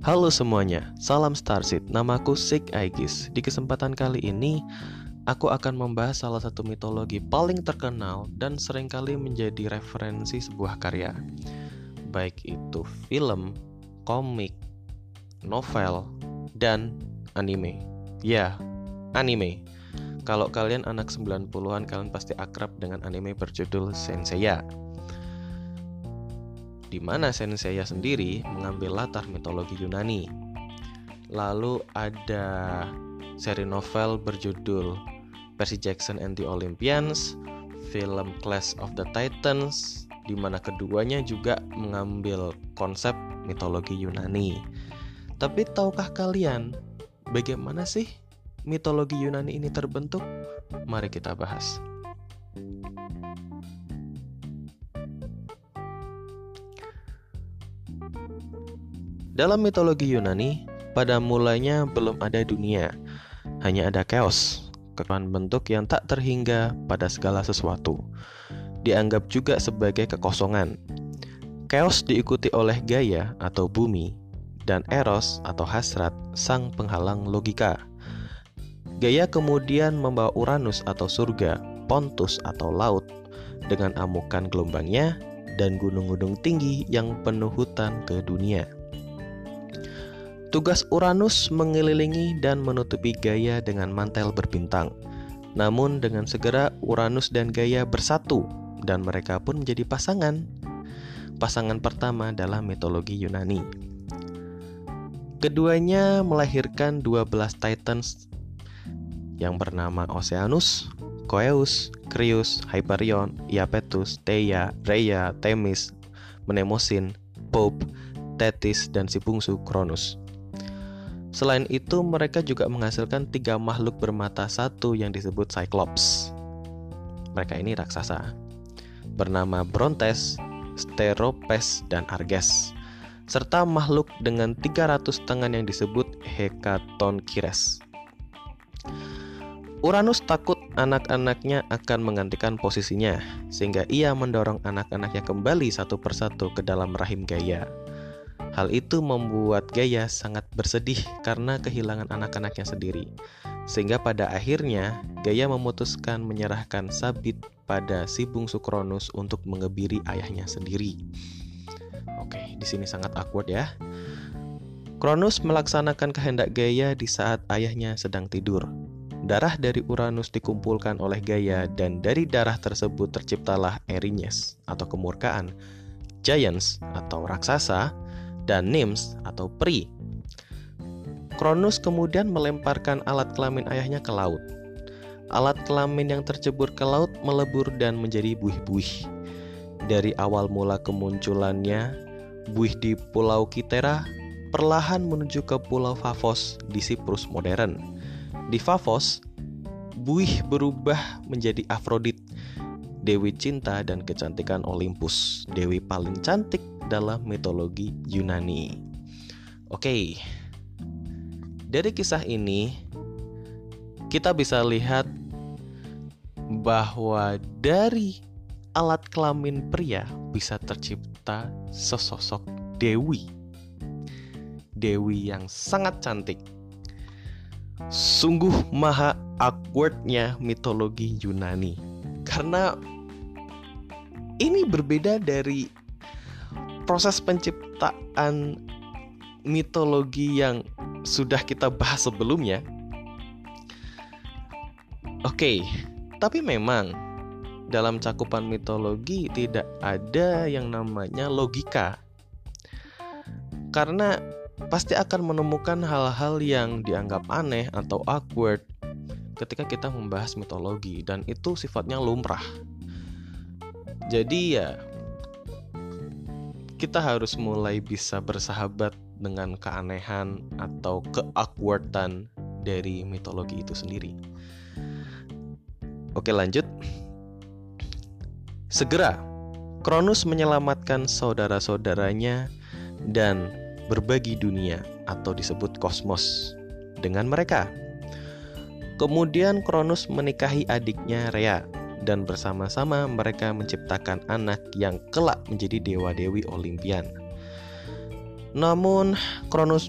Halo semuanya, salam Starseed. Namaku Sik Aegis. Di kesempatan kali ini, aku akan membahas salah satu mitologi paling terkenal dan sering kali menjadi referensi sebuah karya. Baik itu film, komik, novel, dan anime. Ya, anime. Kalau kalian anak 90-an, kalian pasti akrab dengan anime berjudul Senseiya di mana Senseiya sendiri mengambil latar mitologi Yunani. Lalu ada seri novel berjudul Percy Jackson and the Olympians, film Clash of the Titans, di mana keduanya juga mengambil konsep mitologi Yunani. Tapi tahukah kalian bagaimana sih mitologi Yunani ini terbentuk? Mari kita bahas. Dalam mitologi Yunani, pada mulanya belum ada dunia, hanya ada chaos, kekuatan bentuk yang tak terhingga pada segala sesuatu. Dianggap juga sebagai kekosongan. Chaos diikuti oleh Gaia atau bumi dan Eros atau hasrat sang penghalang logika. Gaia kemudian membawa Uranus atau surga, Pontus atau laut dengan amukan gelombangnya dan gunung-gunung tinggi yang penuh hutan ke dunia. Tugas Uranus mengelilingi dan menutupi Gaia dengan mantel berbintang. Namun dengan segera Uranus dan Gaia bersatu dan mereka pun menjadi pasangan. Pasangan pertama dalam mitologi Yunani. Keduanya melahirkan 12 Titans yang bernama Oceanus, Coeus, Crius, Hyperion, Iapetus, Theia, Rhea, Themis, Mnemosyne, Pope, Thetis, dan si bungsu Cronus. Selain itu, mereka juga menghasilkan tiga makhluk bermata satu yang disebut Cyclops. Mereka ini raksasa, bernama Brontes, Steropes, dan Arges, serta makhluk dengan 300 tangan yang disebut Hekatonchires. Uranus takut anak-anaknya akan menggantikan posisinya, sehingga ia mendorong anak-anaknya kembali satu persatu ke dalam rahim Gaia. Hal itu membuat Gaya sangat bersedih karena kehilangan anak-anaknya sendiri. Sehingga pada akhirnya Gaya memutuskan menyerahkan Sabit pada si bungsu Kronus untuk mengebiri ayahnya sendiri. Oke, di sini sangat awkward ya. Kronus melaksanakan kehendak Gaya di saat ayahnya sedang tidur. Darah dari Uranus dikumpulkan oleh Gaya dan dari darah tersebut terciptalah Erinyes atau kemurkaan, Giants atau raksasa, dan Nims atau Pri. Kronus kemudian melemparkan alat kelamin ayahnya ke laut. Alat kelamin yang tercebur ke laut melebur dan menjadi buih-buih. Dari awal mula kemunculannya, buih di Pulau Kitera perlahan menuju ke Pulau Favos di Siprus modern. Di Favos, buih berubah menjadi Afrodit, dewi cinta dan kecantikan Olympus, dewi paling cantik dalam mitologi Yunani. Oke, dari kisah ini kita bisa lihat bahwa dari alat kelamin pria bisa tercipta sesosok dewi. Dewi yang sangat cantik. Sungguh maha awkwardnya mitologi Yunani. Karena ini berbeda dari proses penciptaan mitologi yang sudah kita bahas sebelumnya. Oke, tapi memang dalam cakupan mitologi tidak ada yang namanya logika. Karena pasti akan menemukan hal-hal yang dianggap aneh atau awkward ketika kita membahas mitologi dan itu sifatnya lumrah. Jadi ya kita harus mulai bisa bersahabat dengan keanehan atau keawkwardan dari mitologi itu sendiri. Oke, lanjut. Segera, Kronus menyelamatkan saudara-saudaranya dan berbagi dunia atau disebut kosmos dengan mereka. Kemudian Kronus menikahi adiknya Rhea dan bersama-sama mereka menciptakan anak yang kelak menjadi dewa-dewi Olimpian. Namun Kronos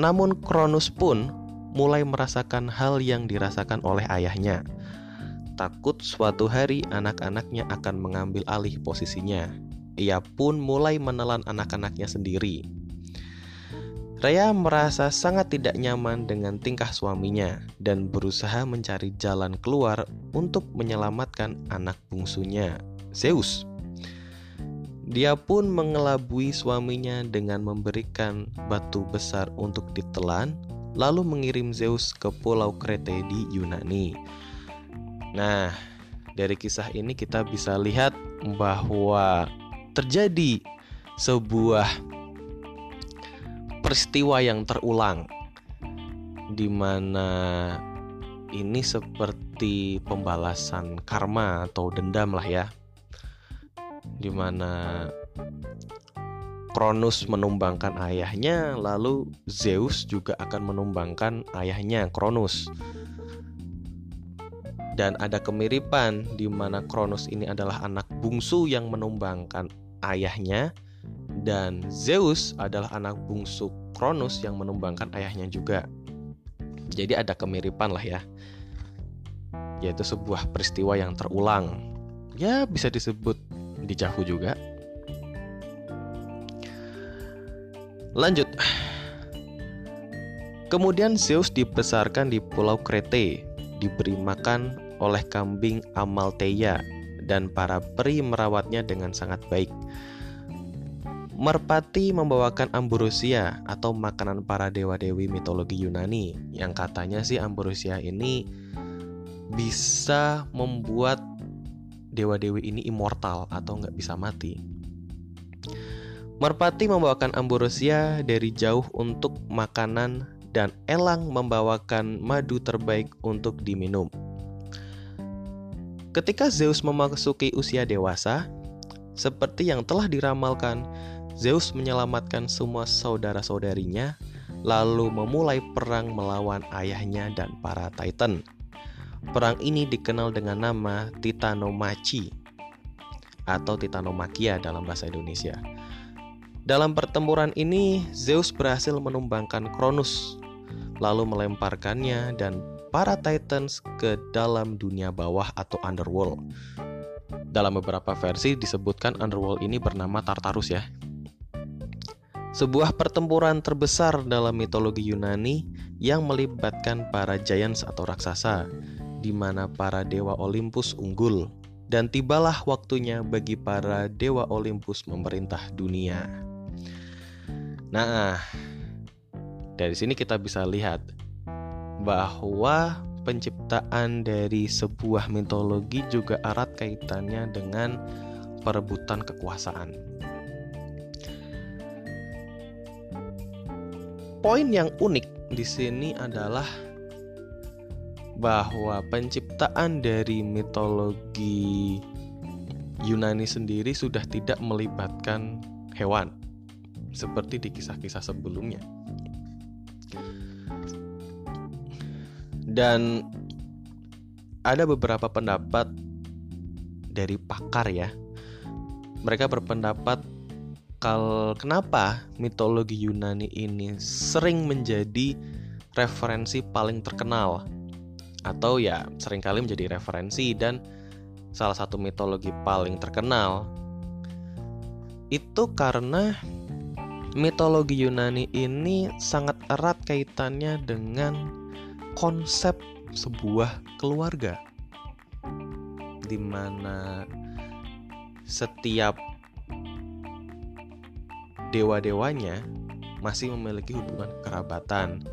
namun Kronos pun mulai merasakan hal yang dirasakan oleh ayahnya. Takut suatu hari anak-anaknya akan mengambil alih posisinya. Ia pun mulai menelan anak-anaknya sendiri. Raya merasa sangat tidak nyaman dengan tingkah suaminya dan berusaha mencari jalan keluar untuk menyelamatkan anak bungsunya, Zeus. Dia pun mengelabui suaminya dengan memberikan batu besar untuk ditelan, lalu mengirim Zeus ke pulau Krete di Yunani. Nah, dari kisah ini kita bisa lihat bahwa terjadi sebuah peristiwa yang terulang di mana ini seperti pembalasan karma atau dendam lah ya di mana Kronos menumbangkan ayahnya, lalu Zeus juga akan menumbangkan ayahnya Kronos. Dan ada kemiripan di mana Kronos ini adalah anak bungsu yang menumbangkan ayahnya dan Zeus adalah anak bungsu Kronos yang menumbangkan ayahnya juga. Jadi ada kemiripan lah ya. Yaitu sebuah peristiwa yang terulang. Ya bisa disebut di Jahu juga. Lanjut. Kemudian Zeus dibesarkan di Pulau Krete, diberi makan oleh kambing Amaltheia dan para peri merawatnya dengan sangat baik. Merpati membawakan ambrosia atau makanan para dewa-dewi mitologi Yunani yang katanya sih ambrosia ini bisa membuat dewa-dewi ini immortal atau nggak bisa mati. Merpati membawakan ambrosia dari jauh untuk makanan dan elang membawakan madu terbaik untuk diminum. Ketika Zeus memasuki usia dewasa, seperti yang telah diramalkan, Zeus menyelamatkan semua saudara-saudarinya, lalu memulai perang melawan ayahnya dan para Titan. Perang ini dikenal dengan nama Titanomachi atau Titanomakia dalam bahasa Indonesia. Dalam pertempuran ini, Zeus berhasil menumbangkan Kronos, lalu melemparkannya dan para Titans ke dalam dunia bawah atau underworld. Dalam beberapa versi disebutkan underworld ini bernama Tartarus ya. Sebuah pertempuran terbesar dalam mitologi Yunani yang melibatkan para giants atau raksasa di mana para dewa Olympus unggul, dan tibalah waktunya bagi para dewa Olympus memerintah dunia. Nah, dari sini kita bisa lihat bahwa penciptaan dari sebuah mitologi juga erat kaitannya dengan perebutan kekuasaan. Poin yang unik di sini adalah bahwa penciptaan dari mitologi Yunani sendiri sudah tidak melibatkan hewan seperti di kisah-kisah sebelumnya. Dan ada beberapa pendapat dari pakar ya. Mereka berpendapat kalau kenapa mitologi Yunani ini sering menjadi referensi paling terkenal? Atau ya sering kali menjadi referensi dan salah satu mitologi paling terkenal. Itu karena mitologi Yunani ini sangat erat kaitannya dengan konsep sebuah keluarga. Di mana setiap dewa-dewanya masih memiliki hubungan kerabatan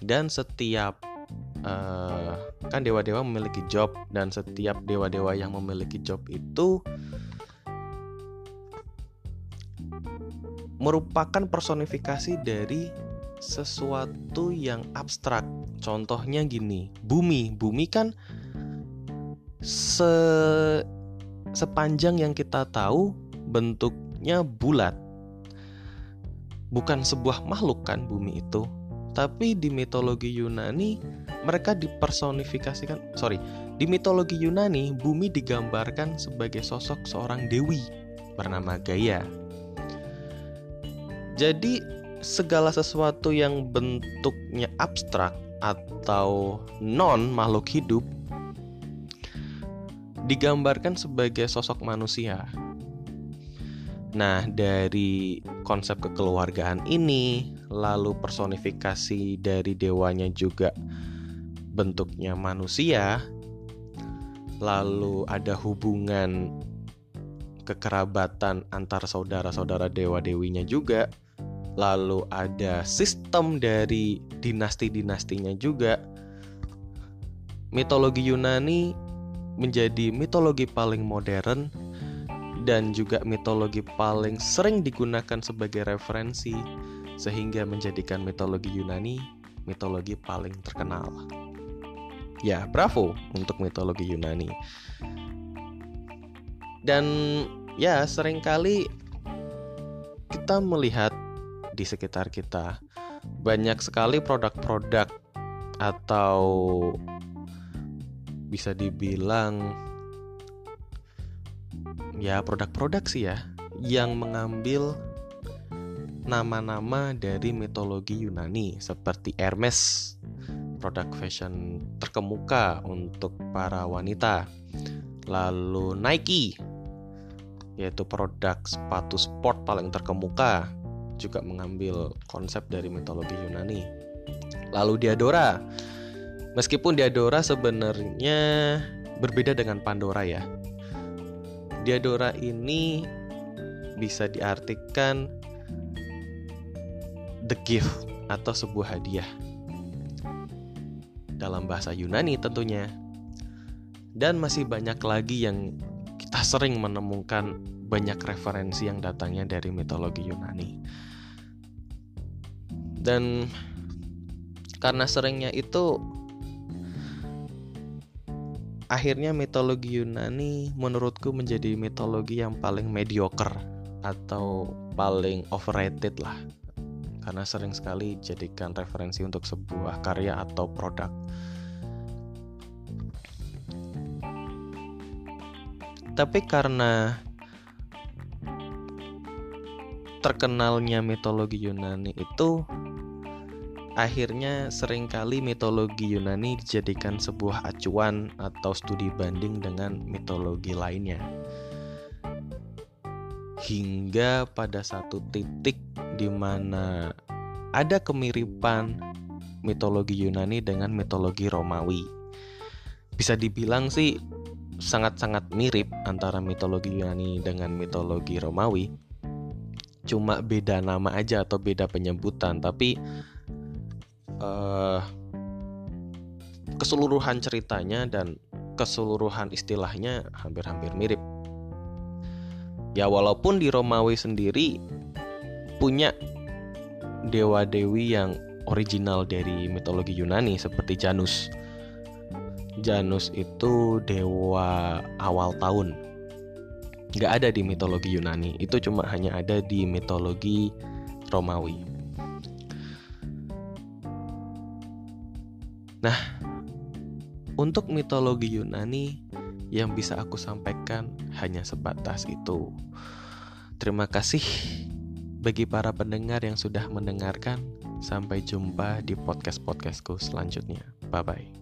dan setiap uh, kan dewa-dewa memiliki job dan setiap dewa-dewa yang memiliki job itu merupakan personifikasi dari sesuatu yang abstrak. Contohnya gini, bumi. Bumi kan se sepanjang yang kita tahu bentuknya bulat. Bukan sebuah makhluk kan bumi itu. Tapi di mitologi Yunani mereka dipersonifikasikan, sorry, di mitologi Yunani bumi digambarkan sebagai sosok seorang dewi bernama Gaia. Jadi segala sesuatu yang bentuknya abstrak atau non makhluk hidup digambarkan sebagai sosok manusia. Nah, dari konsep kekeluargaan ini, lalu personifikasi dari dewanya juga bentuknya manusia, lalu ada hubungan kekerabatan antar saudara-saudara dewa-dewinya juga, lalu ada sistem dari dinasti-dinastinya juga. Mitologi Yunani menjadi mitologi paling modern dan juga mitologi paling sering digunakan sebagai referensi sehingga menjadikan mitologi Yunani mitologi paling terkenal. Ya, bravo untuk mitologi Yunani. Dan ya, sering kali kita melihat di sekitar kita. Banyak sekali produk-produk atau bisa dibilang ya produk-produk sih ya yang mengambil nama-nama dari mitologi Yunani seperti Hermes, produk fashion terkemuka untuk para wanita. Lalu Nike, yaitu produk sepatu sport paling terkemuka juga mengambil konsep dari mitologi Yunani. Lalu Diadora. Meskipun Diadora sebenarnya berbeda dengan Pandora ya. Diadora ini bisa diartikan the gift atau sebuah hadiah. Dalam bahasa Yunani tentunya. Dan masih banyak lagi yang kita sering menemukan banyak referensi yang datangnya dari mitologi Yunani dan karena seringnya itu akhirnya mitologi Yunani menurutku menjadi mitologi yang paling mediocre atau paling overrated lah. Karena sering sekali jadikan referensi untuk sebuah karya atau produk. Tapi karena terkenalnya mitologi Yunani itu Akhirnya sering kali mitologi Yunani dijadikan sebuah acuan atau studi banding dengan mitologi lainnya. Hingga pada satu titik di mana ada kemiripan mitologi Yunani dengan mitologi Romawi. Bisa dibilang sih sangat-sangat mirip antara mitologi Yunani dengan mitologi Romawi. Cuma beda nama aja atau beda penyebutan, tapi uh, keseluruhan ceritanya dan keseluruhan istilahnya hampir-hampir mirip. Ya walaupun di Romawi sendiri punya dewa-dewi yang original dari mitologi Yunani seperti Janus. Janus itu dewa awal tahun. Gak ada di mitologi Yunani, itu cuma hanya ada di mitologi Romawi. Nah, untuk mitologi Yunani yang bisa aku sampaikan hanya sebatas itu. Terima kasih bagi para pendengar yang sudah mendengarkan. Sampai jumpa di podcast-podcastku selanjutnya. Bye bye.